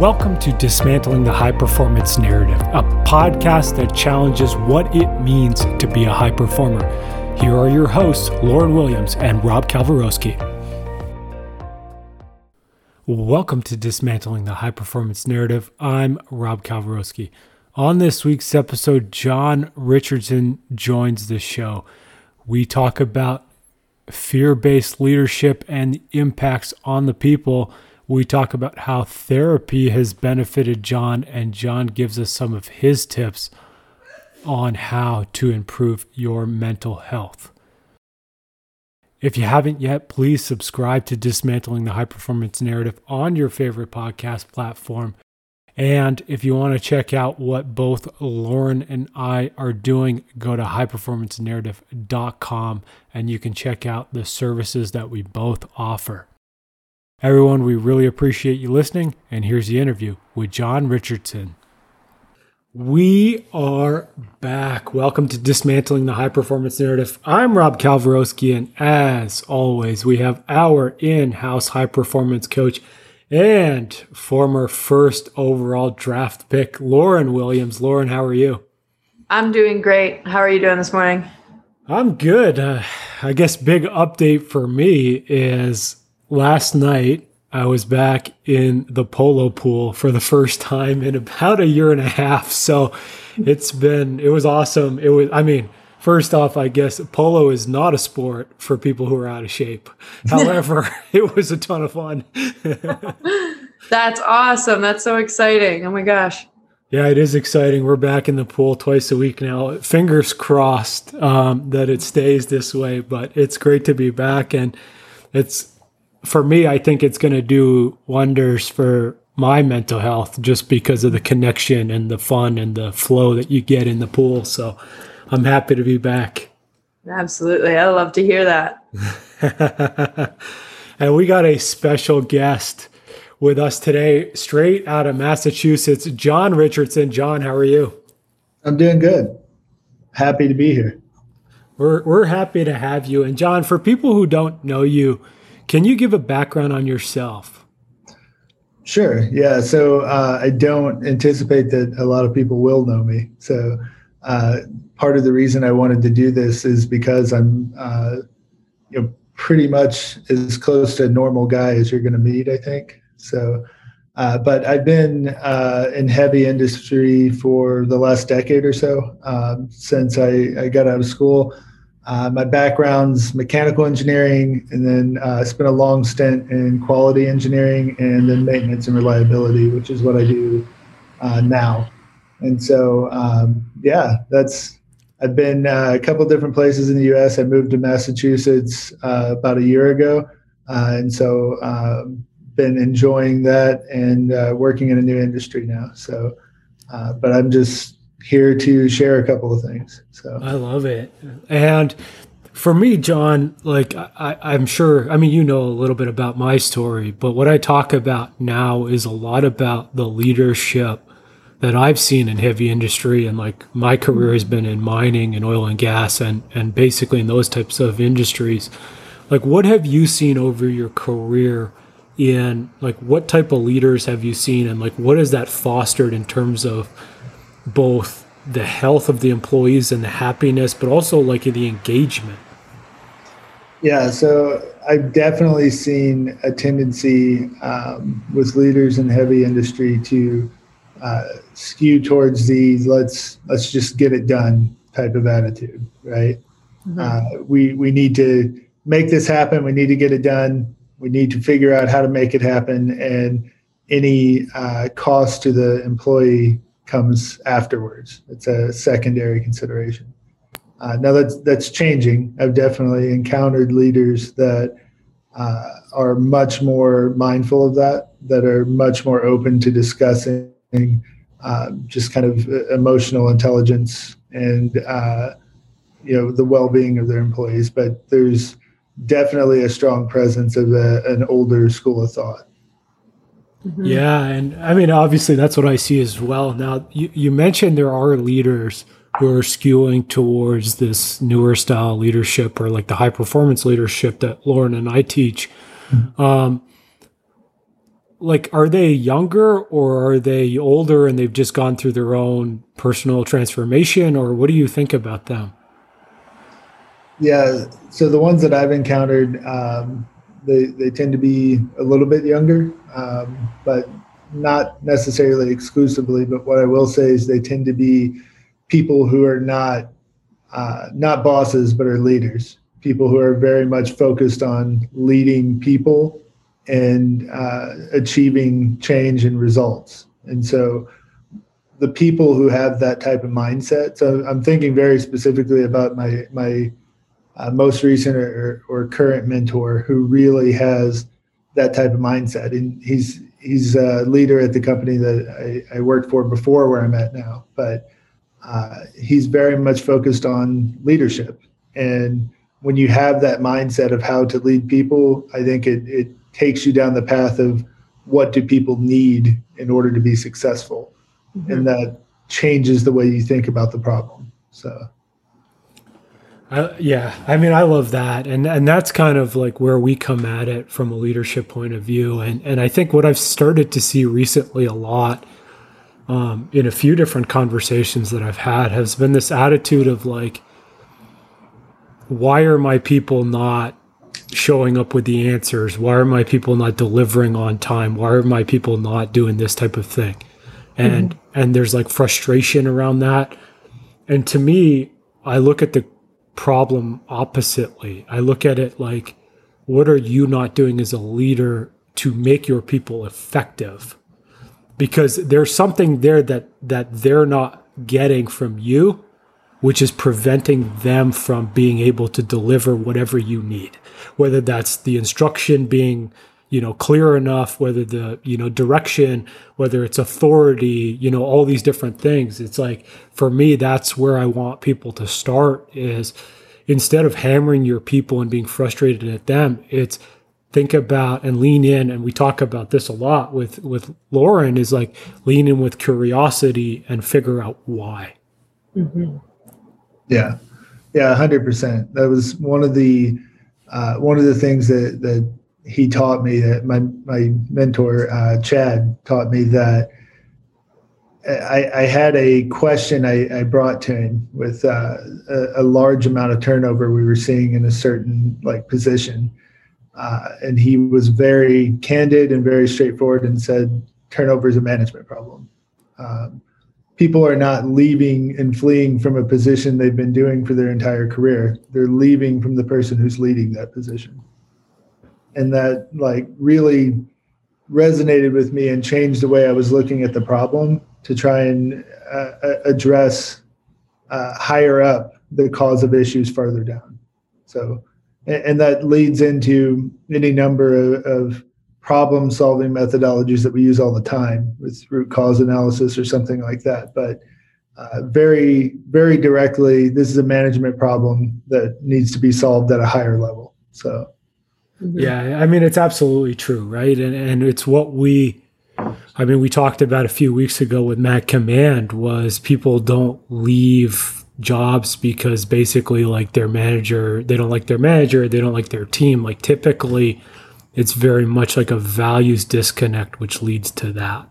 Welcome to Dismantling the High Performance Narrative, a podcast that challenges what it means to be a high performer. Here are your hosts, Lauren Williams and Rob Kalwarowski. Welcome to Dismantling the High Performance Narrative. I'm Rob Kalwarowski. On this week's episode, John Richardson joins the show. We talk about fear based leadership and the impacts on the people. We talk about how therapy has benefited John, and John gives us some of his tips on how to improve your mental health. If you haven't yet, please subscribe to Dismantling the High Performance Narrative on your favorite podcast platform. And if you want to check out what both Lauren and I are doing, go to highperformancenarrative.com and you can check out the services that we both offer. Everyone, we really appreciate you listening. And here's the interview with John Richardson. We are back. Welcome to Dismantling the High Performance Narrative. I'm Rob Kalwarowski, and as always, we have our in house high performance coach and former first overall draft pick, Lauren Williams. Lauren, how are you? I'm doing great. How are you doing this morning? I'm good. Uh, I guess big update for me is last night I was back in the polo pool for the first time in about a year and a half. So it's been, it was awesome. It was, I mean, First off, I guess polo is not a sport for people who are out of shape. However, it was a ton of fun. That's awesome. That's so exciting. Oh my gosh. Yeah, it is exciting. We're back in the pool twice a week now. Fingers crossed um, that it stays this way, but it's great to be back. And it's, for me, I think it's going to do wonders for my mental health just because of the connection and the fun and the flow that you get in the pool. So, I'm happy to be back. Absolutely. I love to hear that. and we got a special guest with us today, straight out of Massachusetts, John Richardson. John, how are you? I'm doing good. Happy to be here. We're, we're happy to have you. And, John, for people who don't know you, can you give a background on yourself? Sure. Yeah. So uh, I don't anticipate that a lot of people will know me. So uh, part of the reason I wanted to do this is because I'm, uh, you know, pretty much as close to a normal guy as you're going to meet. I think so. Uh, but I've been uh, in heavy industry for the last decade or so um, since I, I, got out of school. Uh, my background's mechanical engineering, and then uh, I spent a long stint in quality engineering and then maintenance and reliability, which is what I do now. And so, um, yeah, that's I've been uh, a couple different places in the U.S. I moved to Massachusetts uh, about a year ago, uh, and so um, been enjoying that and uh, working in a new industry now. So, uh, but I'm just here to share a couple of things. So I love it, and for me, John, like I, I'm sure, I mean, you know a little bit about my story, but what I talk about now is a lot about the leadership that I've seen in heavy industry and like my career has been in mining and oil and gas and and basically in those types of industries like what have you seen over your career in like what type of leaders have you seen and like what has that fostered in terms of both the health of the employees and the happiness but also like the engagement yeah so i've definitely seen a tendency um, with leaders in heavy industry to uh, skew towards the let's let's just get it done type of attitude, right? Mm-hmm. Uh, we we need to make this happen. We need to get it done. We need to figure out how to make it happen, and any uh, cost to the employee comes afterwards. It's a secondary consideration. Uh, now that's that's changing. I've definitely encountered leaders that uh, are much more mindful of that, that are much more open to discussing uh, just kind of emotional intelligence and uh, you know the well-being of their employees. But there's definitely a strong presence of a, an older school of thought. Mm-hmm. Yeah, and I mean, obviously, that's what I see as well. Now, you, you mentioned there are leaders who are skewing towards this newer style leadership or like the high performance leadership that Lauren and I teach. Mm-hmm. Um, like are they younger or are they older and they've just gone through their own personal transformation or what do you think about them yeah so the ones that i've encountered um, they, they tend to be a little bit younger um, but not necessarily exclusively but what i will say is they tend to be people who are not uh, not bosses but are leaders people who are very much focused on leading people and uh, achieving change and results. And so the people who have that type of mindset, so I'm thinking very specifically about my, my uh, most recent or, or current mentor who really has that type of mindset. And he's, he's a leader at the company that I, I worked for before where I'm at now, but uh, he's very much focused on leadership. And when you have that mindset of how to lead people, I think it, it takes you down the path of what do people need in order to be successful mm-hmm. and that changes the way you think about the problem so uh, yeah i mean i love that and and that's kind of like where we come at it from a leadership point of view and and i think what i've started to see recently a lot um, in a few different conversations that i've had has been this attitude of like why are my people not showing up with the answers? Why are my people not delivering on time? Why are my people not doing this type of thing? And mm-hmm. and there's like frustration around that. And to me, I look at the problem oppositely. I look at it like what are you not doing as a leader to make your people effective? Because there's something there that that they're not getting from you which is preventing them from being able to deliver whatever you need whether that's the instruction being you know clear enough whether the you know direction whether it's authority you know all these different things it's like for me that's where i want people to start is instead of hammering your people and being frustrated at them it's think about and lean in and we talk about this a lot with with lauren is like lean in with curiosity and figure out why mm-hmm. Yeah, yeah, hundred percent. That was one of the uh, one of the things that that he taught me. That my my mentor uh, Chad taught me that. I, I had a question I, I brought to him with uh, a, a, large amount of turnover we were seeing in a certain like position, uh, and he was very candid and very straightforward and said turnover is a management problem. Um, people are not leaving and fleeing from a position they've been doing for their entire career. They're leaving from the person who's leading that position. And that like really resonated with me and changed the way I was looking at the problem to try and uh, address uh, higher up the cause of issues further down. So, and, and that leads into any number of, of problem solving methodologies that we use all the time with root cause analysis or something like that. But uh, very, very directly, this is a management problem that needs to be solved at a higher level. So, mm-hmm. yeah, I mean, it's absolutely true, right? And, and it's what we, I mean, we talked about a few weeks ago with Matt Command was people don't leave jobs because basically like their manager, they don't like their manager, they don't like their team. Like typically, it's very much like a values disconnect, which leads to that.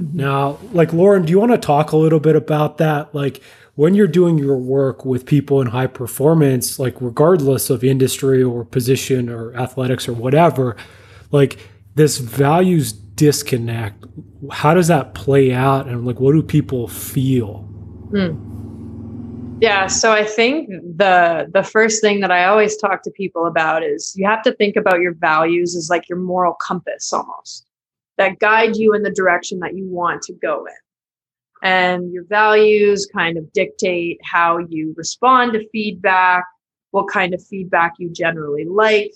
Mm-hmm. Now, like Lauren, do you want to talk a little bit about that? Like when you're doing your work with people in high performance, like regardless of industry or position or athletics or whatever, like this values disconnect, how does that play out? And like, what do people feel? Hmm. Yeah, so I think the the first thing that I always talk to people about is you have to think about your values as like your moral compass almost that guide you in the direction that you want to go in. And your values kind of dictate how you respond to feedback, what kind of feedback you generally like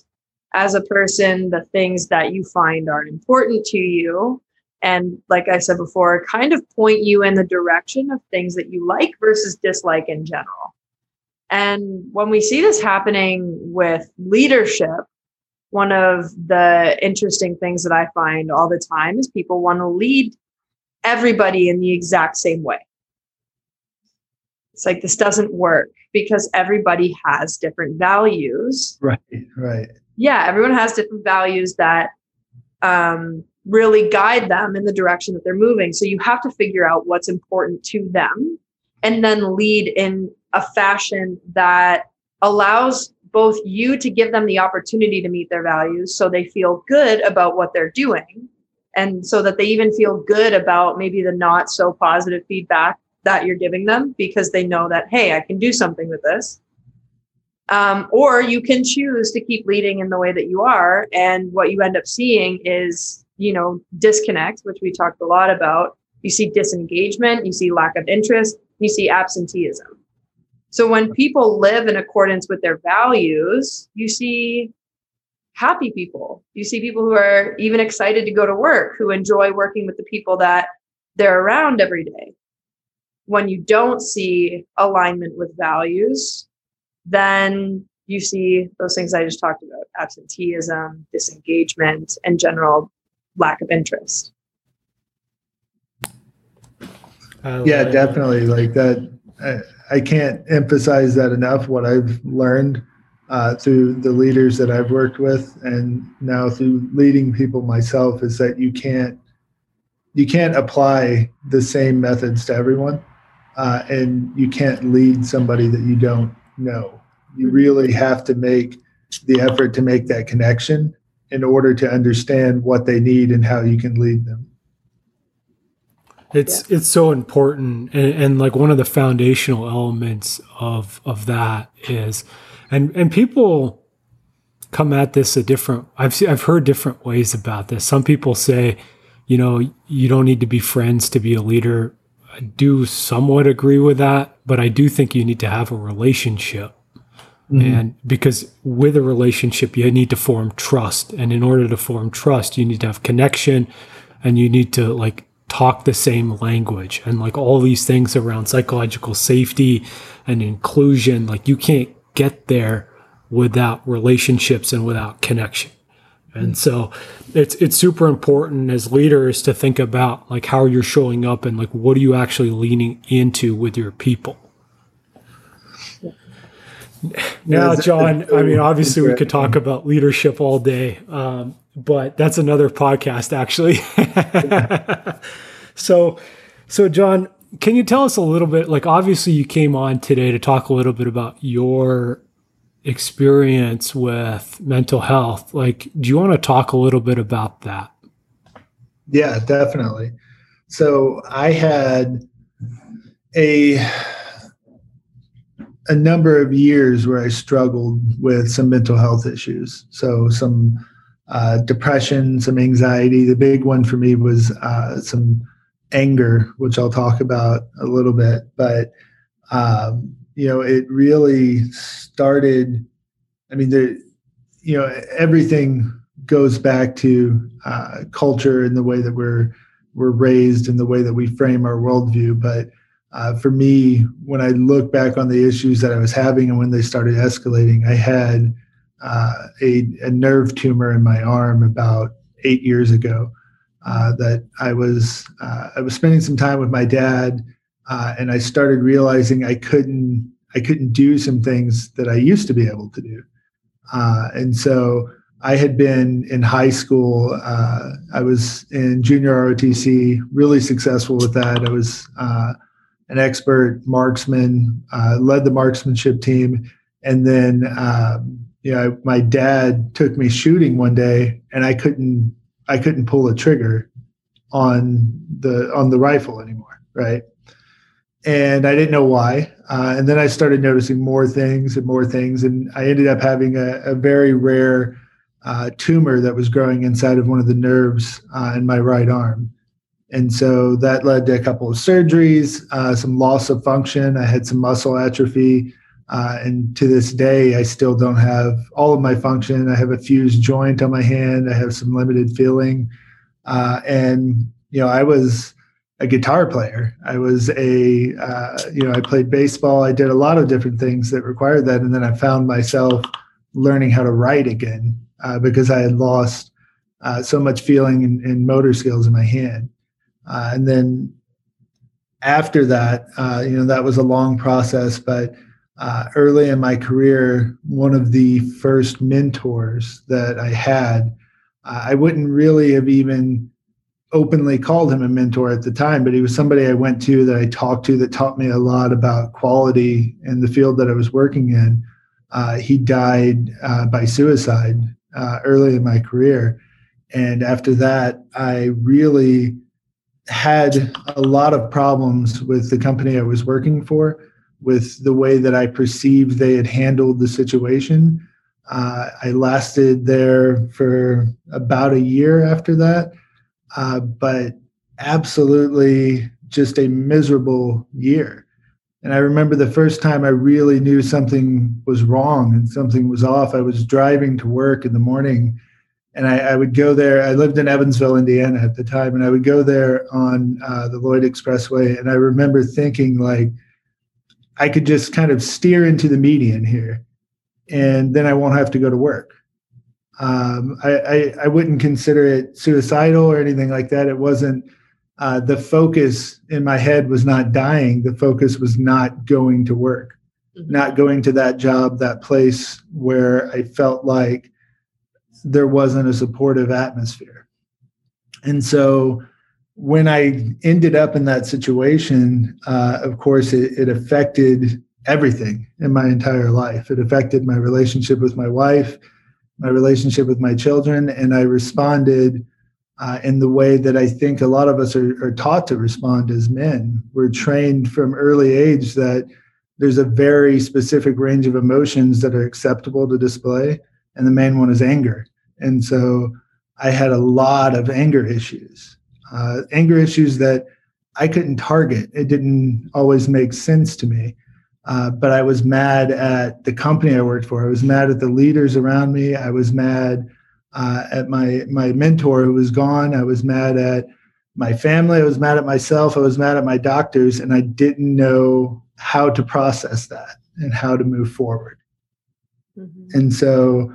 as a person, the things that you find are important to you, and like I said before, kind of point you in the direction of things that you like versus dislike in general. And when we see this happening with leadership, one of the interesting things that I find all the time is people want to lead everybody in the exact same way. It's like this doesn't work because everybody has different values. Right, right. Yeah, everyone has different values that um, really guide them in the direction that they're moving. So you have to figure out what's important to them and then lead in a fashion that allows both you to give them the opportunity to meet their values so they feel good about what they're doing and so that they even feel good about maybe the not so positive feedback that you're giving them because they know that hey i can do something with this. Um, or you can choose to keep leading in the way that you are and what you end up seeing is you know disconnect which we talked a lot about. You see disengagement you see lack of interest you see absenteeism. So when people live in accordance with their values, you see happy people. You see people who are even excited to go to work, who enjoy working with the people that they're around every day. When you don't see alignment with values, then you see those things I just talked about absenteeism, disengagement, and general lack of interest. Yeah, definitely. Like that I, I can't emphasize that enough. What I've learned uh, through the leaders that I've worked with, and now through leading people myself, is that you can't you can't apply the same methods to everyone, uh, and you can't lead somebody that you don't know. You really have to make the effort to make that connection in order to understand what they need and how you can lead them. It's yeah. it's so important, and, and, like one of the foundational elements of of that is, and and people come at this a different. I've seen, I've heard different ways about this. Some people say, you know, you don't need to be friends to be a leader. I do somewhat agree with that, but I do think you need to have a relationship. Mm-hmm. And because with a relationship, you need to form trust. And in order to form trust, you need to have connection and you need to like talk the same language and like all these things around psychological safety and inclusion like you can't get there without relationships and without connection. And so it's it's super important as leaders to think about like how you're showing up and like what are you actually leaning into with your people? Now john i mean obviously we could talk about leadership all day um, but that's another podcast actually. so, so John, can you tell us a little bit? Like, obviously, you came on today to talk a little bit about your experience with mental health. Like, do you want to talk a little bit about that? Yeah, definitely. So, I had a a number of years where I struggled with some mental health issues. So, some uh, depression, some anxiety. The big one for me was uh, some anger, which I'll talk about a little bit. But um, you know, it really started. I mean, the you know everything goes back to uh, culture and the way that we're we're raised and the way that we frame our worldview. But uh, for me, when I look back on the issues that I was having and when they started escalating, I had uh, a, a, nerve tumor in my arm about eight years ago. Uh, that I was uh, I was spending some time with my dad, uh, and I started realizing I couldn't I couldn't do some things that I used to be able to do, uh, and so I had been in high school. Uh, I was in junior ROTC, really successful with that. I was an expert marksman, led the marksmanship team, and then um, you know, my dad took me shooting one day and I couldn't I couldn't pull a trigger on the on the rifle anymore, right? And I didn't know why. Uh, and then I started noticing more things and more things, and I ended up having a, a very rare uh, tumor that was growing inside of one of the nerves uh, in my right arm. And so that led to a couple of surgeries, uh, some loss of function. I had some muscle atrophy. Uh, and to this day, I still don't have all of my function. I have a fused joint on my hand. I have some limited feeling. Uh, and, you know, I was a guitar player. I was a, uh, you know, I played baseball. I did a lot of different things that required that. And then I found myself learning how to write again uh, because I had lost uh, so much feeling and, and, motor skills in my hand. Uh, and then after that, you know, that was a long process, but uh, early in my career, one of the first mentors that I had, uh, I wouldn't really have even openly called him a mentor at the time, but he was somebody I went to that I talked to that taught me a lot about quality in the field that I was working in. Uh, he died uh, by suicide uh, early in my career. And after that, I really had a lot of problems with the company I was working for, with the way that I perceived they had handled the situation. Uh, I lasted there for about a year after that, uh, but absolutely just a miserable year. And I remember the first time I really knew something was wrong and something was off. I was driving to work in the morning and I, I, would go there. I lived in Evansville, Indiana at the time, and I would go there on uh, the Lloyd Expressway. And I remember thinking, like, I could just kind of steer into the median here, and then I won't have to go to work. Um, I, I, I, wouldn't consider it suicidal or anything like that. It wasn't. Uh, the focus in my head was not dying. The focus was not going to work, mm-hmm. not going to that job, that place where I felt like there wasn't a supportive atmosphere. And so when I ended up in that situation, uh, of course, it, it, affected everything in my entire life. It affected my relationship with my wife, my relationship with my children, and I responded uh, in the way that I think a lot of us are, are taught to respond as men. We're trained from early age that there's a very specific range of emotions that are acceptable to display and the main one is anger. And so I had a lot of anger issues, uh, anger issues that I couldn't target. It didn't always make sense to me. Uh, but I was mad at the company I worked for. I was mad at the leaders around me. I was mad uh, at my my mentor who was gone. I was mad at my family. I was mad at myself. I was mad at my doctors, and I didn't know how to process that and how to move forward. Mm-hmm. And so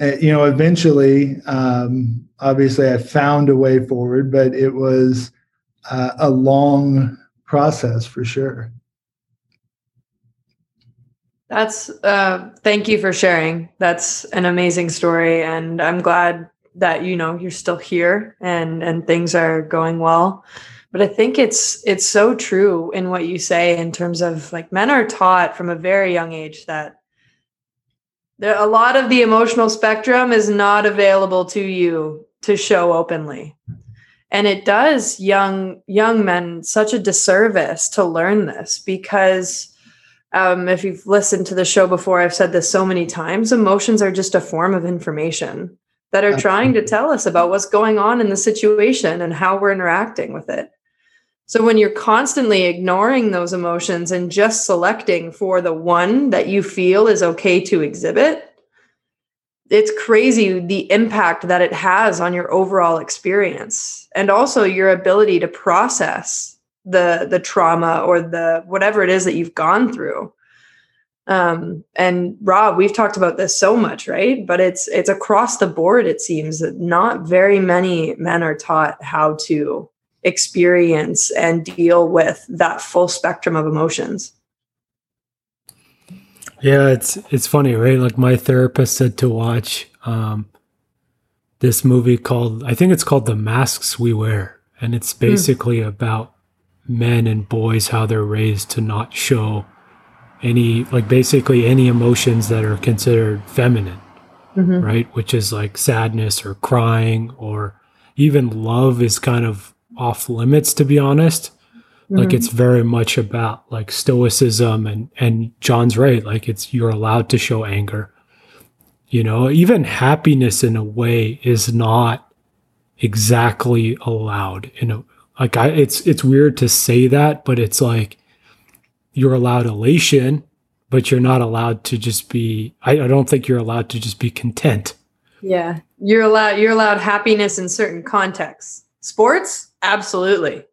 uh, you know, eventually, um, obviously, I found a way forward, but it was uh, a long process for sure. That's uh, thank you for sharing. That's an amazing story, and I'm glad that you know you're still here and and things are going well. But I think it's it's so true in what you say in terms of like men are taught from a very young age that there, a lot of the emotional spectrum is not available to you to show openly. And it does young young men such a disservice to learn this because um, if you've listened to the show before i've said this so many times emotions are just a form of information that are trying to tell us about what's going on in the situation and how we're interacting with it so when you're constantly ignoring those emotions and just selecting for the one that you feel is okay to exhibit, it's crazy the impact that it has on your overall experience and also your ability to process the the trauma or the whatever it is that you've gone through. Um and rob we've talked about this so much right? But it's it's across the board it seems that not very many men are taught how to experience and deal with that full spectrum of emotions. Yeah, it's it's funny, right? Like my therapist said to watch um, this movie called I think it's called The Masks We Wear, and it's hmm. basically mm. about men and boys how they're raised to not show any like basically any emotions that are considered feminine, mm-hmm. right? Which is like sadness or crying or even love is kind of off limits to be honest. Mm-hmm. like it's very much about like stoicism and and john's right. Like it's you're allowed to show anger. You know even happiness in a way is not exactly allowed in a like I, it's it's weird to say that but it's like you're allowed elation but you're not allowed to just be I, I don't think you're allowed to just be content. Yeah. You're allowed you're allowed happiness in certain contexts. Sports Absolutely.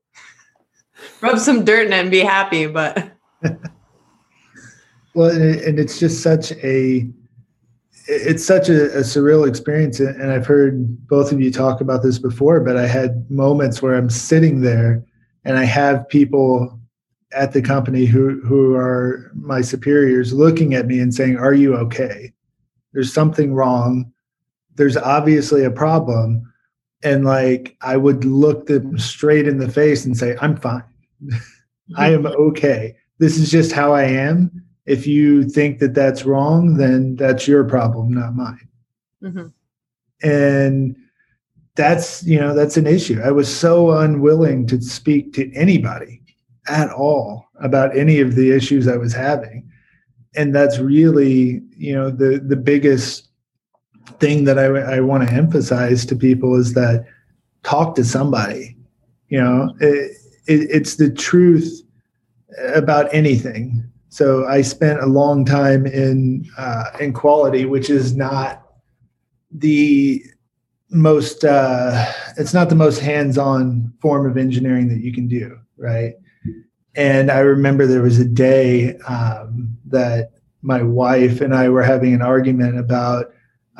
Rub some dirt in it and be happy, but. well, and it's just such a it's such a, a, surreal experience and i've heard both of you talk about this before but i had moments where i'm sitting there and i have people at the company who who are my superiors looking at me and saying are you okay there's something wrong there's obviously a problem and like I would look them straight in the face and say, I'm fine. I am okay. This is just how I am. If you think that that's wrong, then that's your problem, not mine. Mm-hmm. And that's, you know, that's an issue. I was so unwilling to speak to anybody at all about any of the issues I was having. And that's really, you know, the the biggest thing that I, I want to emphasize to people is that talk to somebody. You know, it, it, it's the truth about anything. So I spent a long time in uh, in quality, which is not the most uh, it's not the most hands-on form of engineering that you can do, right? And I remember there was a day um, that my wife and I were having an argument about.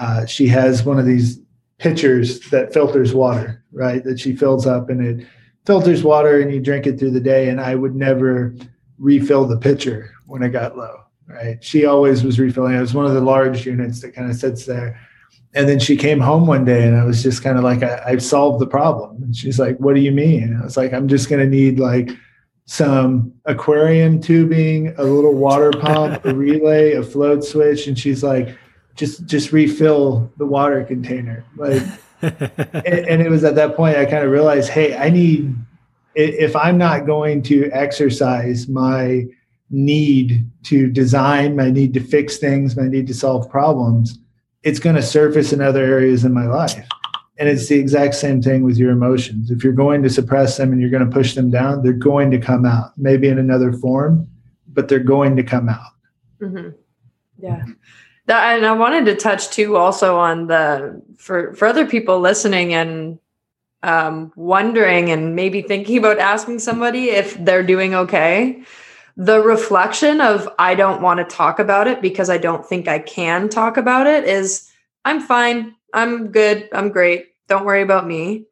Uh, she has one of these pitchers that filters water, right? That she fills up and it filters water and you drink it through the day. And I would never refill the pitcher when it got low, right? She always was refilling. It was one of the large units that kind of sits there. And then she came home one day and I was just kind of like, I, have solved the problem. And she's like, What do you mean? And I was like, I'm just going to need like some aquarium tubing, a little water pump, a relay, a float switch. And she's like, just just refill the water container. Like and, and, it was at that point i kind of realized hey i need if i'm not going to exercise my need to design my need to fix things my need to solve problems it's going to surface in other areas in my life. And it's the exact same thing with your emotions. If you're going to suppress them and you're going to push them down they're going to come out maybe in another form but they're going to come out. Mm-hmm. yeah and I wanted to touch too also on the for for other people listening and um, wondering and maybe thinking about asking somebody if they're doing okay. The reflection of I don't want to talk about it because I don't think I can talk about it is I'm fine. I'm good. I'm great. Don't worry about me.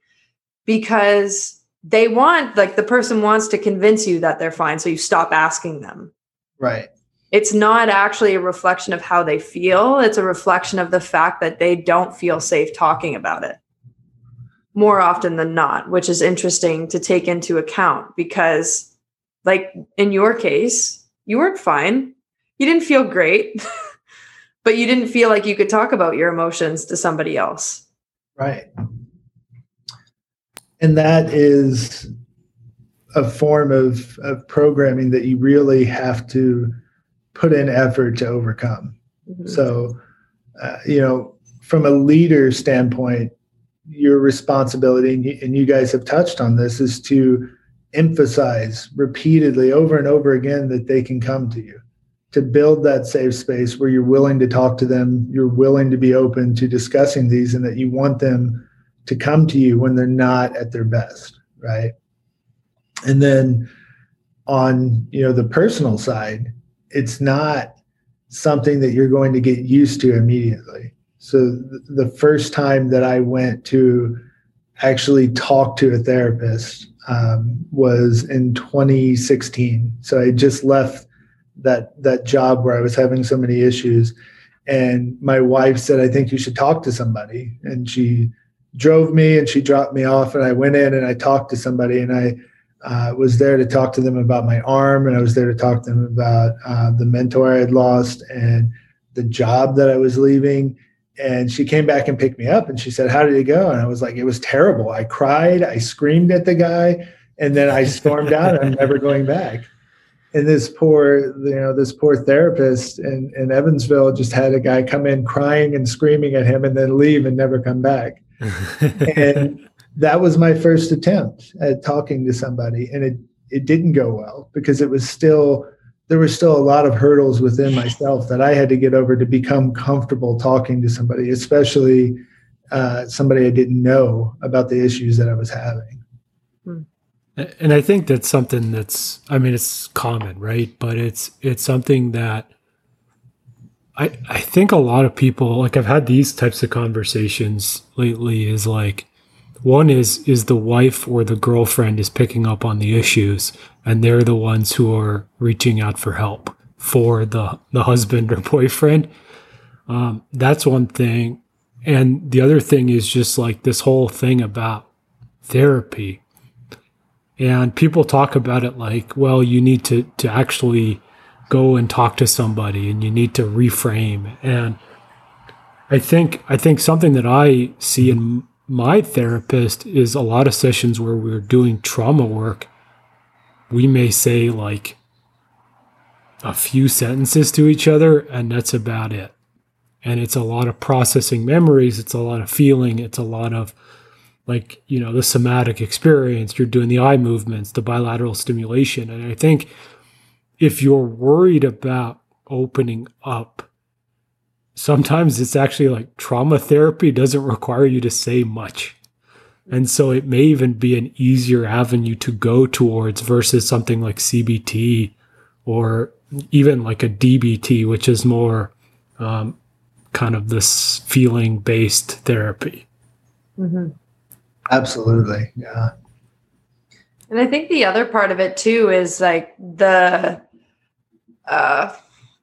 Because they want, like, the person wants to convince you that they're fine. So you stop asking them. Right it's not actually a reflection of how they feel. It's a reflection of the fact that they don't feel safe talking about it more often than not, which is interesting to take into account because, like in your case, you weren't fine. You didn't feel great, but you didn't feel like you could talk about your emotions to somebody else. Right. And that is a form of, of programming that you really have to put in effort to overcome. Mm-hmm. So, uh, you know, from a leader standpoint, your responsibility, and you, and you guys have touched on this, is to emphasize repeatedly over and over again that they can come to you to build that safe space where you're willing to talk to them, you're willing to be open to discussing these, and that you want them to come to you when they're not at their best, right? And then on you know the personal side, it's not something that you're going to get used to immediately. So th- the first time that I went to actually talk to a therapist um, was in 2016. So I just left that that job where I was having so many issues, and my wife said, "I think you should talk to somebody." And she drove me and she dropped me off, and I went in and I talked to somebody, and I uh, was there to talk to them about my arm, and I was there to talk to them about uh, the mentor I had lost and the job that I was leaving. And she came back and picked me up, and she said, "How did it go?" And I was like, "It was terrible. I cried. I screamed at the guy, and then I stormed out. And I'm never going back." And this poor, you know, this poor therapist in, in Evansville just had a guy come in crying and screaming at him, and then leave and never come back. and that was my first attempt at talking to somebody and it it didn't go well because it was still there were still a lot of hurdles within myself that I had to get over to become comfortable talking to somebody, especially uh, somebody I didn't know about the issues that I was having. Hmm. And I think that's something that's I mean it's common, right? But it's it's something that I I think a lot of people like I've had these types of conversations lately is like one is is the wife or the girlfriend is picking up on the issues and they're the ones who are reaching out for help for the the husband or boyfriend. Um, that's one thing. And the other thing is just like this whole thing about therapy. And people talk about it like, well, you need to, to actually go and talk to somebody and you need to reframe. And I think I think something that I see in my therapist is a lot of sessions where we're doing trauma work. We may say like a few sentences to each other, and that's about it. And it's a lot of processing memories, it's a lot of feeling, it's a lot of like, you know, the somatic experience. You're doing the eye movements, the bilateral stimulation. And I think if you're worried about opening up, sometimes it's actually like trauma therapy doesn't require you to say much. And so it may even be an easier avenue to go towards versus something like CBT or even like a DBT, which is more um, kind of this feeling based therapy. Mm-hmm. Absolutely. Yeah. And I think the other part of it too is like the uh,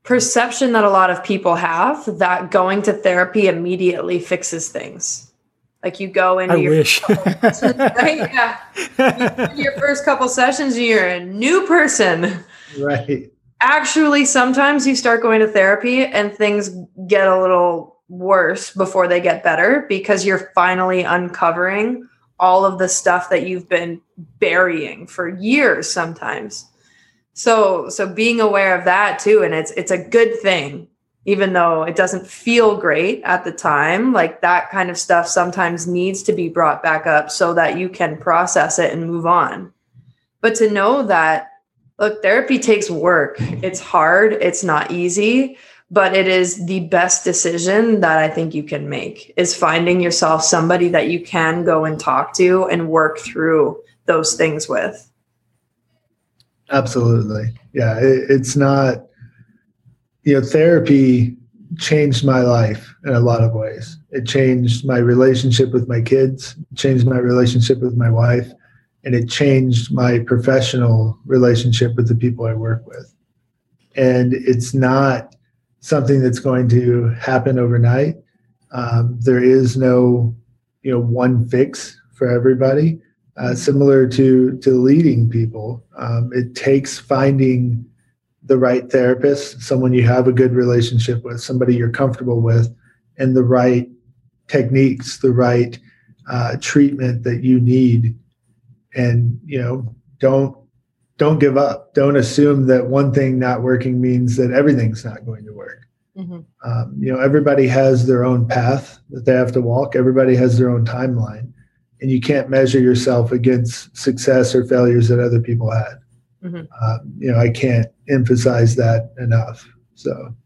perception that a lot of people have that going to therapy immediately fixes things. Like you go into I your wish. right? Yeah. You, your first couple sessions, you're a new person. Right actually sometimes you start going to therapy and things get a little worse before they get better because you're finally uncovering all of the stuff that you've been burying for years sometimes so so being aware of that too and it's it's a good thing even though it doesn't feel great at the time like that kind of stuff sometimes needs to be brought back up so that you can process it and move on but to know that Look, therapy takes work. It's hard, it's not easy, but it is the best decision that I think you can make is finding yourself somebody that you can go and talk to and work through those things with. Absolutely. Yeah, it, it's not you know, therapy changed my life in a lot of ways. It changed my relationship with my kids, changed my relationship with my wife and it changed my professional relationship with the people I work with. And it's not something that's going to happen overnight. Um, there is no, you know, one fix for everybody. Uh, similar to to leading people, um, it takes finding the right therapist, someone you have a good relationship with, somebody you're comfortable with, and the right techniques, the right uh, treatment that you need. And you know don't don't give up. Don't assume that one thing not working means that everything's not going to work. Mm-hmm. um, you know everybody has their own path that they have to walk. Everybody has their own timeline and you can't measure yourself against success or failures that other people had. Mm-hmm. um, you know i can't emphasize that enough so.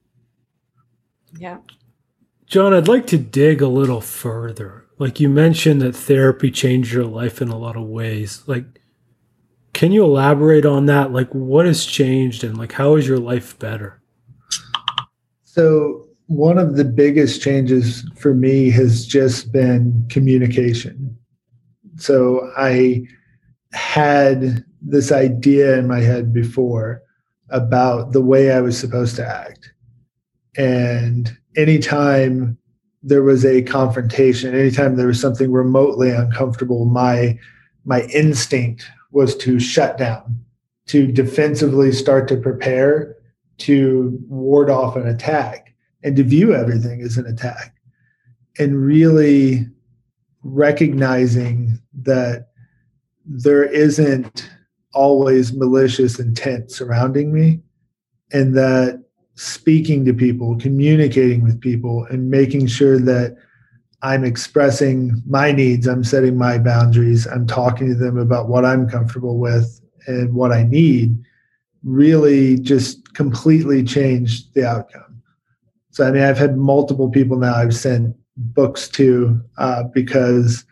Yeah. John i'd like to dig a little further. Like you mentioned that therapy changed your life in a lot of ways. Like can you elaborate on that? Like what has changed and like how is your life better? So one of the biggest changes for me has just been communication so i had this idea in my head before about the way i was supposed to act and anytime there was a confrontation, anytime there was something remotely uncomfortable, my my instinct was to shut down, to defensively start to prepare to ward off an attack and to view everything as an attack. And really recognizing that there isn't always malicious intent surrounding me and that speaking to people, communicating with people, and making sure that I'm expressing my needs, I'm setting my boundaries, I'm talking to them about what I'm comfortable with and what I need really just completely changed the outcome. So, I mean, I've had multiple people now I've sent books to uh, because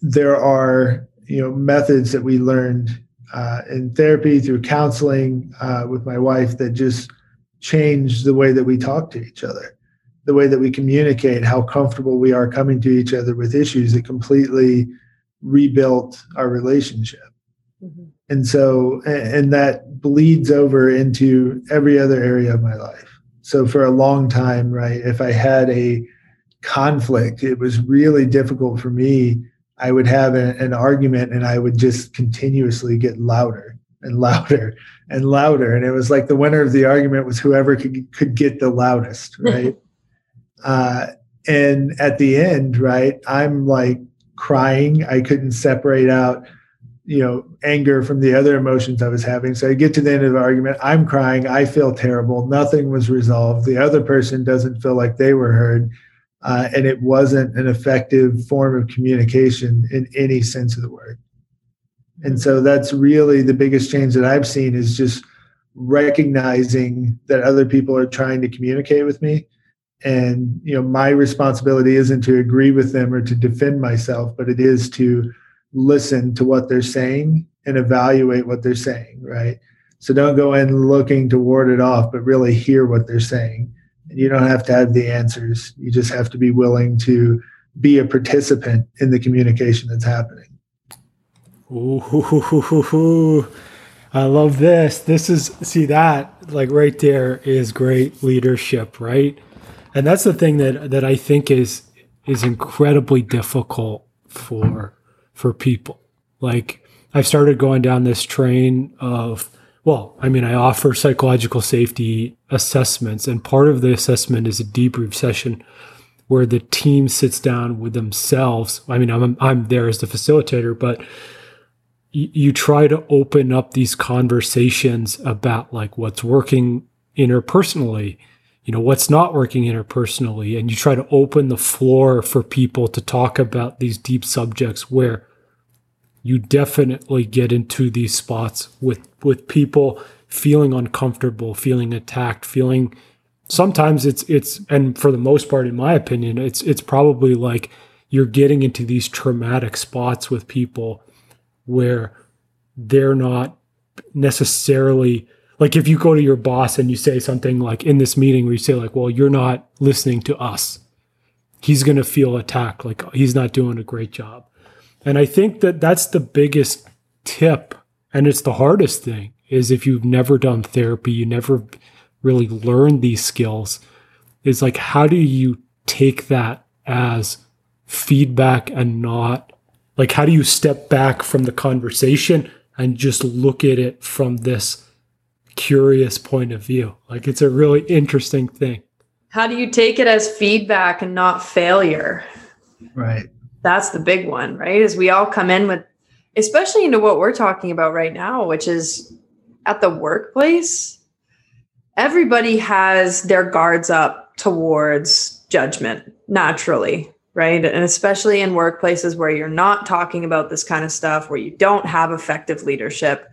there are, you know, methods that we learned uh, in therapy through counseling uh, with my wife that just change the way that we talk to each other, the way that we communicate, how comfortable we are coming to each other with issues. It completely rebuilt our relationship. Mm-hmm. And so, and that bleeds over into every other area of my life. So for a long time, right, if I had a conflict. It was really difficult for me. I would have a, an argument and I would just continuously get louder and louder and louder. And it was like the winner of the argument was whoever could, could get the loudest, right? uh, and at the end, right, I'm like crying. I couldn't separate out, you know, anger from the other emotions I was having. So I get to the end of the argument. I'm crying. I feel terrible. Nothing was resolved. The other person doesn't feel like they were heard. Uh, and it wasn't an effective form of communication in any sense of the word. And so that's really the biggest change that I've seen is just recognizing that other people are trying to communicate with me. And you know my responsibility isn't to agree with them or to defend myself but it is to listen to what they're saying and evaluate what they're saying right? So don't go in looking to ward it off but really hear what they're saying you don't have to have the answers you just have to be willing to be a participant in the communication that's happening Ooh, I love this. This is see that like right there is great leadership, right? And that's the thing that that I think is is incredibly difficult for for people. Like I've started going down this train of well, I mean, I offer psychological safety assessments, and part of the assessment is a debrief session where the team sits down with themselves. I mean, I'm I'm there as the facilitator, but you, you try to open up these conversations about like what's working interpersonally you know what's not working interpersonally and you try to open the floor for people to talk about these deep subjects where you definitely get into these spots with with people feeling uncomfortable feeling attacked feeling sometimes it's it's and for the most part in my opinion it's it's probably like you're getting into these traumatic spots with people where they're not necessarily like if you go to your boss and you say something like in this meeting where you say like well you're not listening to us he's going to feel attacked like he's not doing a great job and i think that that's the biggest tip and it's the hardest thing is if you've never done therapy you never really learned these skills is like how do you take that as feedback and not like how do you step back from the conversation and just look at it from this curious point of view. Like it's a really interesting thing. How do you take it as feedback and not failure? Right. That's the big one, right? As we all come in with, especially into what we're talking about right now, which is at the workplace, everybody has their guards up towards judgment naturally, right? And especially in workplaces where you're not talking about this kind of stuff, where you don't have effective leadership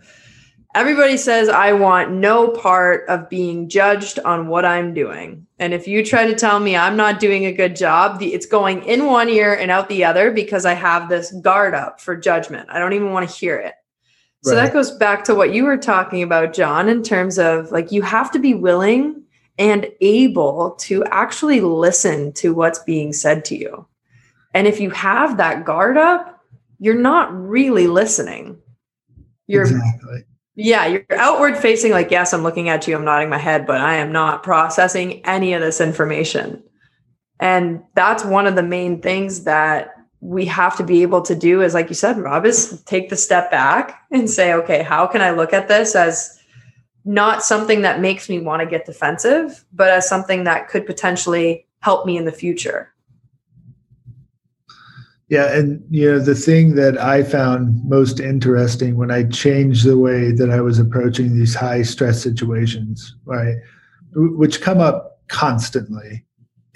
Everybody says, I want no part of being judged on what I'm doing. And if you try to tell me I'm not doing a good job, the, it's going in one ear and out the other because I have this guard up for judgment. I don't even want to hear it. So that goes back to what you were talking about, John, in terms of like you have to be willing and able to actually listen to what's being said to you. And if you have that guard up, you're not really listening. You're exactly yeah, you're outward facing, like, yes, I'm looking at you, I'm nodding my head, but I am not processing any of this information. And that's one of the main things that we have to be able to do is like you said, Rob, is take the step back and say, okay, how can I look at this as not something that makes me want to get defensive, but as something that could potentially help me in the future? Yeah, and you know the thing that I found most interesting when I changed the way that I was approaching these high stress situations, right, which come up constantly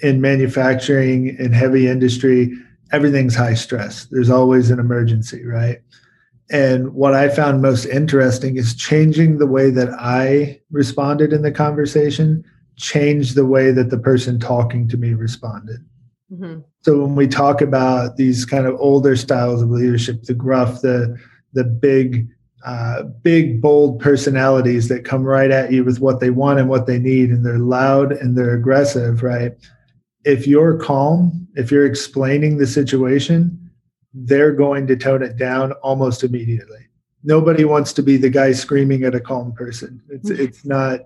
in manufacturing in heavy industry, everything's high stress. There's always an emergency, right? And what I found most interesting is changing the way that I responded in the conversation, changed the way that the person talking to me responded. Mm-hmm. So when we talk about these kind of older styles of leadership, the gruff, the the big, uh, big bold personalities that come right at you with what they want and what they need, and they're loud and they're aggressive, right? If you're calm, if you're explaining the situation, they're going to tone it down almost immediately. Nobody wants to be the guy screaming at a calm person. It's mm-hmm. it's not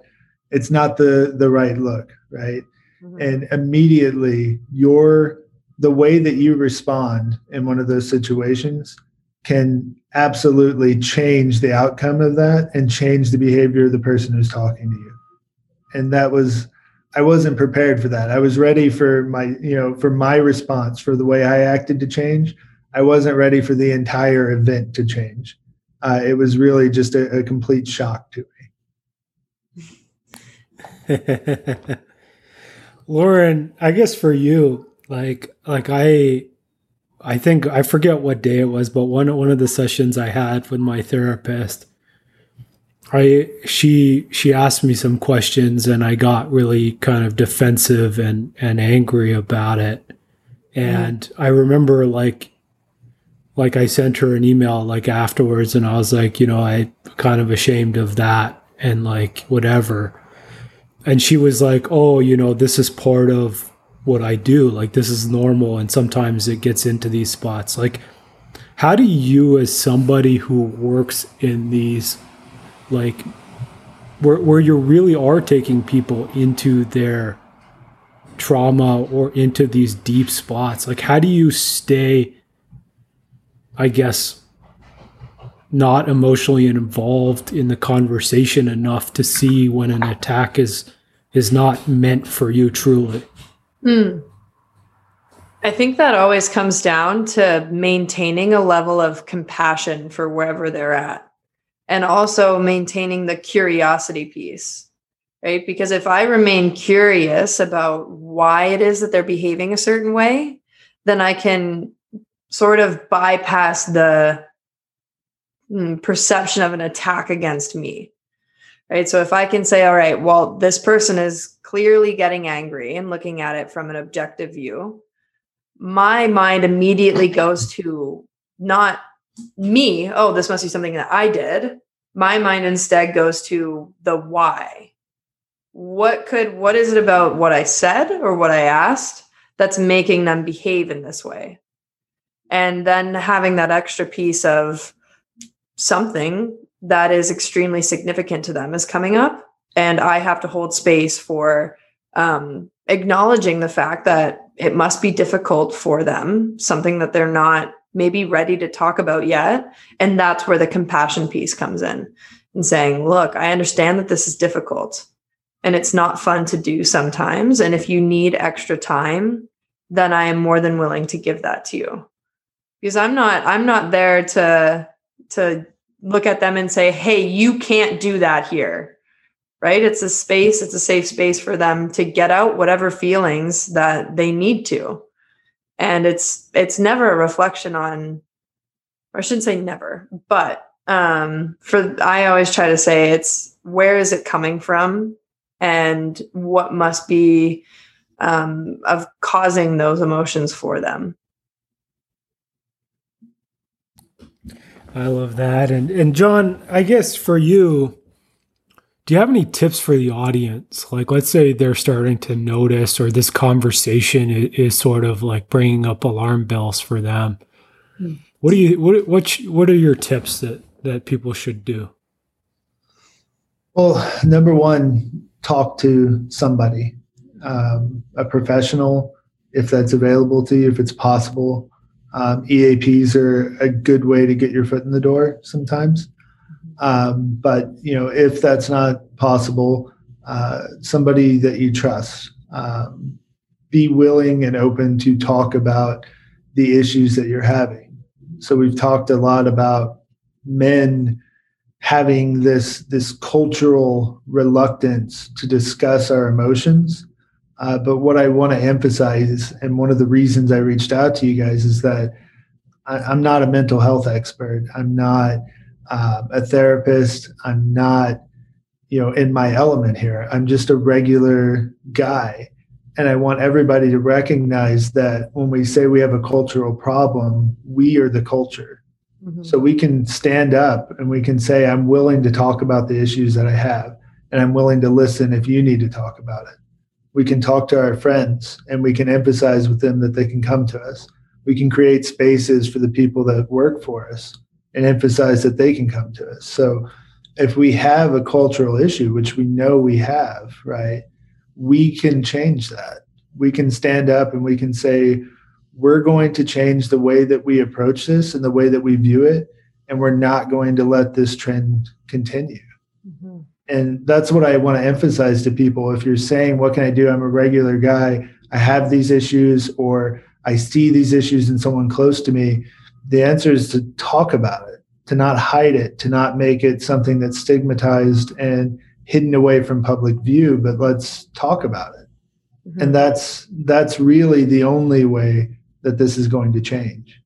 it's not the the right look, right? Mm-hmm. And immediately your the way that you respond in one of those situations can absolutely change the outcome of that and change the behavior of the person who's talking to you. And that was I wasn't prepared for that. I was ready for my, you know, for my response, for the way I acted to change. I wasn't ready for the entire event to change. Uh, it was really just a, a complete shock to me. Lauren, I guess for you, like, like I, I think I forget what day it was, but one one of the sessions I had with my therapist, I she she asked me some questions and I got really kind of defensive and and angry about it. And mm-hmm. I remember like like I sent her an email like afterwards and I was like, you know, I kind of ashamed of that and like whatever. And she was like, "Oh, you know, this is part of what I do. Like this is normal and sometimes it gets into these spots." Like how do you as somebody who works in these like where where you really are taking people into their trauma or into these deep spots, like how do you stay I guess, not emotionally involved in the conversation enough to see when an attack is is not meant for you truly. Mm. I think that always comes down to maintaining a level of compassion for wherever they're at and also maintaining the curiosity piece, right? Because if I remain curious about why it is that they're behaving a certain way, then I can sort of bypass the Mm, perception of an attack against me. Right. So if I can say, all right, well, this person is clearly getting angry and looking at it from an objective view, my mind immediately goes to not me, oh, this must be something that I did. My mind instead goes to the why. What could, what is it about what I said or what I asked that's making them behave in this way? and then having that extra piece of something that is extremely significant to them is coming up. And i have to hold space for um, acknowledging the fact that it must be difficult for them something that they're not maybe ready to talk about yet. And that's where the compassion piece comes in and saying look i understand that this is difficult and it's not fun to do sometimes. And if you need extra time then i am more than willing to give that to you. Because I'm not I'm not there to to look at them and say, "Hey, you can't do that here." Right? It's a space, it's a safe space for them to get out whatever feelings that they need to. And it's it's never a reflection on or I shouldn't say never, but um for I always try to say it's where is it coming from and what must be um, of causing those emotions for them I love that. And and John, I guess for you, do you have any tips for the audience? Like, let's say they're starting to notice, or this conversation is, is sort of like bringing up alarm bells for them. What do you what what what are your tips that that people should do? Well, number one, talk to somebody, um, a professional, if that's available to you, if it's possible. Um, EAPs are a good way to get your foot in the door sometimes. Um, but you know, if that's not possible, uh, somebody that you trust, um, be willing and open to talk about the issues that you're having. So we've talked a lot about men having this this cultural reluctance to discuss our emotions uh, but what I want to emphasize, and one of the reasons I reached out to you guys, is that I, am not a mental health expert. I'm not uh, a therapist. I'm not, you know, in my element here. I'm just a regular guy. And I want everybody to recognize that when we say we have a cultural problem, we are the culture. Mm-hmm. So we can stand up and we can say, I'm willing to talk about the issues that I have, and I'm willing to listen if you need to talk about it we can talk to our friends and we can emphasize with them that they can come to us. We can create spaces for the people that work for us and emphasize that they can come to us. So if we have a cultural issue, which we know we have, right, we can change that. We can stand up and we can say, we're going to change the way that we approach this and the way that we view it and we're not going to let this trend continue mm-hmm. And that's what i want to emphasize to people if you're saying what can i do i'm a regular guy i have these issues or i see these issues in someone close to me the answer is to talk about it to not hide it to not make it something that's stigmatized and hidden away from public view but let's talk about it mm-hmm. and that's that's really the only way that this is going to change.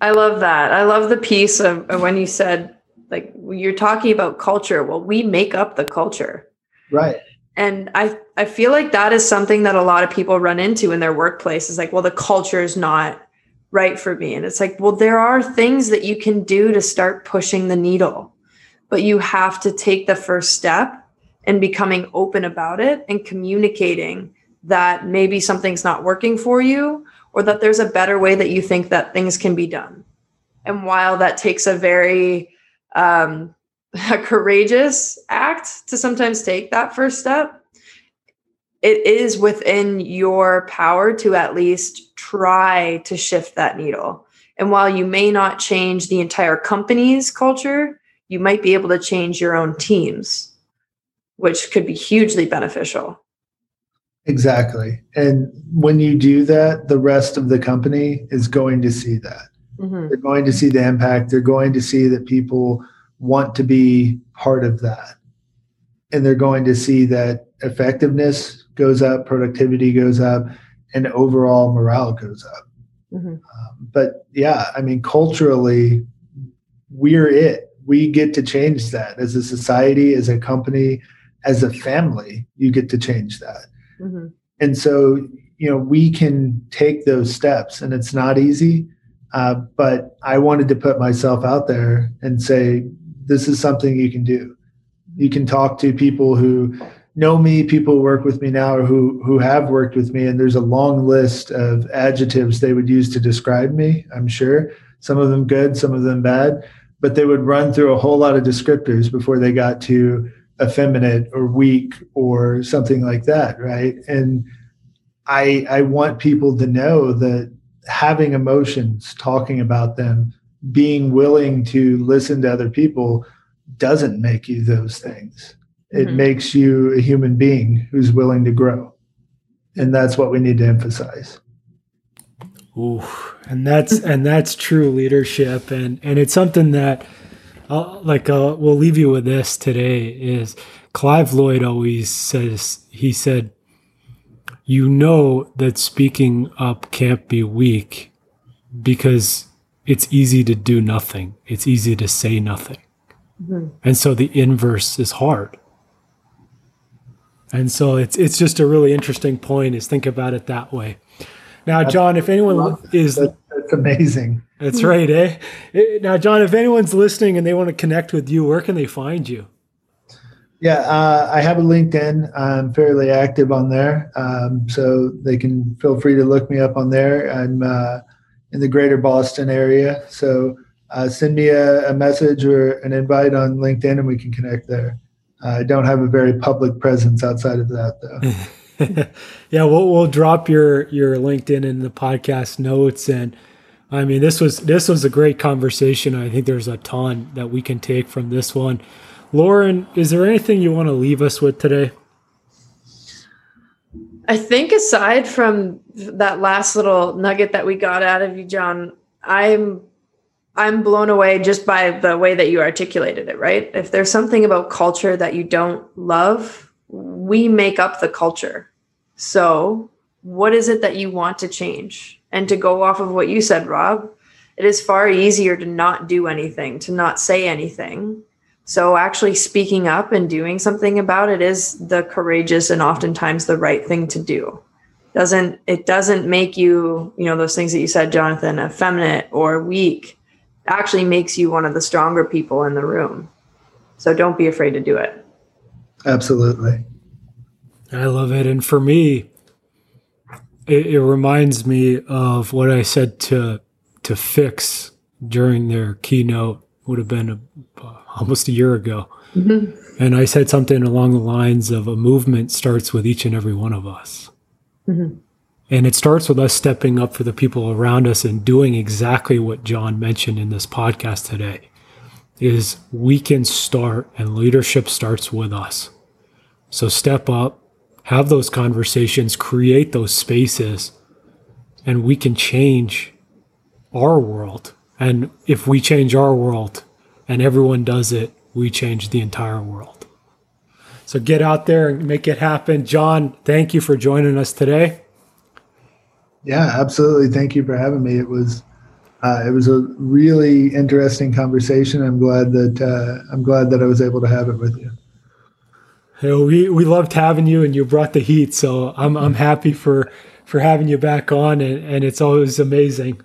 I love that. I love the piece of, of when you said, like, you're talking about culture. Well, we make up the culture. Right. And I, I feel like that is something that a lot of people run into in their workplace is like, well, the culture is not right for me. And it's like, well, there are things that you can do to start pushing the needle, but you have to take the first step and becoming open about it and communicating that maybe something's not working for you or that there's a better way that you think that things can be done. And while that takes a very um, a courageous act to sometimes take that first step, it is within your power to at least try to shift that needle. And while you may not change the entire company's culture, you might be able to change your own teams, which could be hugely beneficial. Exactly. And when you do that, the rest of the company is going to see that. Mm-hmm. They're going to see the impact. They're going to see that people want to be part of that. And they're going to see that effectiveness goes up, productivity goes up, and overall morale goes up. Mm-hmm. Um, but yeah, I mean, culturally, we're it. We get to change that as a society, as a company, as a family. You get to change that. Mm-hmm. And so, you know, we can take those steps, and it's not easy. Uh, but I wanted to put myself out there and say, this is something you can do. You can talk to people who know me, people who work with me now, or who who have worked with me, and there's a long list of adjectives they would use to describe me. I'm sure some of them good, some of them bad, but they would run through a whole lot of descriptors before they got to effeminate or weak or something like that right and i i want people to know that having emotions talking about them being willing to listen to other people doesn't make you those things. It mm-hmm. makes you a human being who's willing to grow. And that's what we need to emphasize. Ooh, and that's and that's true leadership. And and it's something that I'll, like uh, we'll leave you with this today is Clive Lloyd always says he said you know that speaking up can't be weak because it's easy to do nothing it's easy to say nothing mm-hmm. and so the inverse is hard and so it's it's just a really interesting point is think about it that way now john if anyone is that's amazing that's right, eh? eh? Now, John, if anyone's listening and they want to connect with you, where can they find you? Yeah, uh, I have a LinkedIn. I'm fairly active on there, um, so they can feel free to look me up on there. I'm uh, in the greater Boston area, so uh, send me a, a, message or an invite on LinkedIn, and we can connect there. I don't have a very public presence outside of that, though. yeah, we'll we'll drop your your LinkedIn in the podcast notes and I mean, this was this was a great conversation. I think there's a ton that we can take from this one. Lauren, is there anything you want to leave us with today? I think aside from that last little nugget that we got out of you, John, I'm I'm blown away just by the way that you articulated it, right? If there's something about culture that you don't love, we make up the culture. So, what is it that you want to change? And to go off of what you said, Rob, it is far easier to not do anything, to not say anything. So actually speaking up and doing something about it is the courageous and oftentimes the right thing to do. Doesn't it doesn't make you, you know, those things that you said, Jonathan, effeminate or weak. It actually makes you one of the stronger people in the room. So don't be afraid to do it. Absolutely. I love it. And for me, it, it reminds me of what I said to to Fix during their keynote. Would have been a, uh, almost a year ago, mm-hmm. and I said something along the lines of a movement starts with each and every one of us. Mm-hmm. And it starts with us stepping up for the people around us and doing exactly what John mentioned in this podcast today is we can start and leadership starts with us. So step up, have those conversations, create those spaces, and we can change our world. And if we change our world and everyone does it, we change the entire world. So get out there and make it happen. John, thank you for joining us today. Yeah, absolutely. Thank you for having me. It was uh, it was a really interesting conversation. I'm glad that uh, I'm glad that I was able to have it with you. Yeah, we we loved having you, and you brought the heat. So I'm I'm happy for for having you back on, and, and it's always amazing.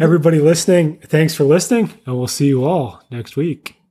Everybody listening, thanks for listening, and we'll see you all next week.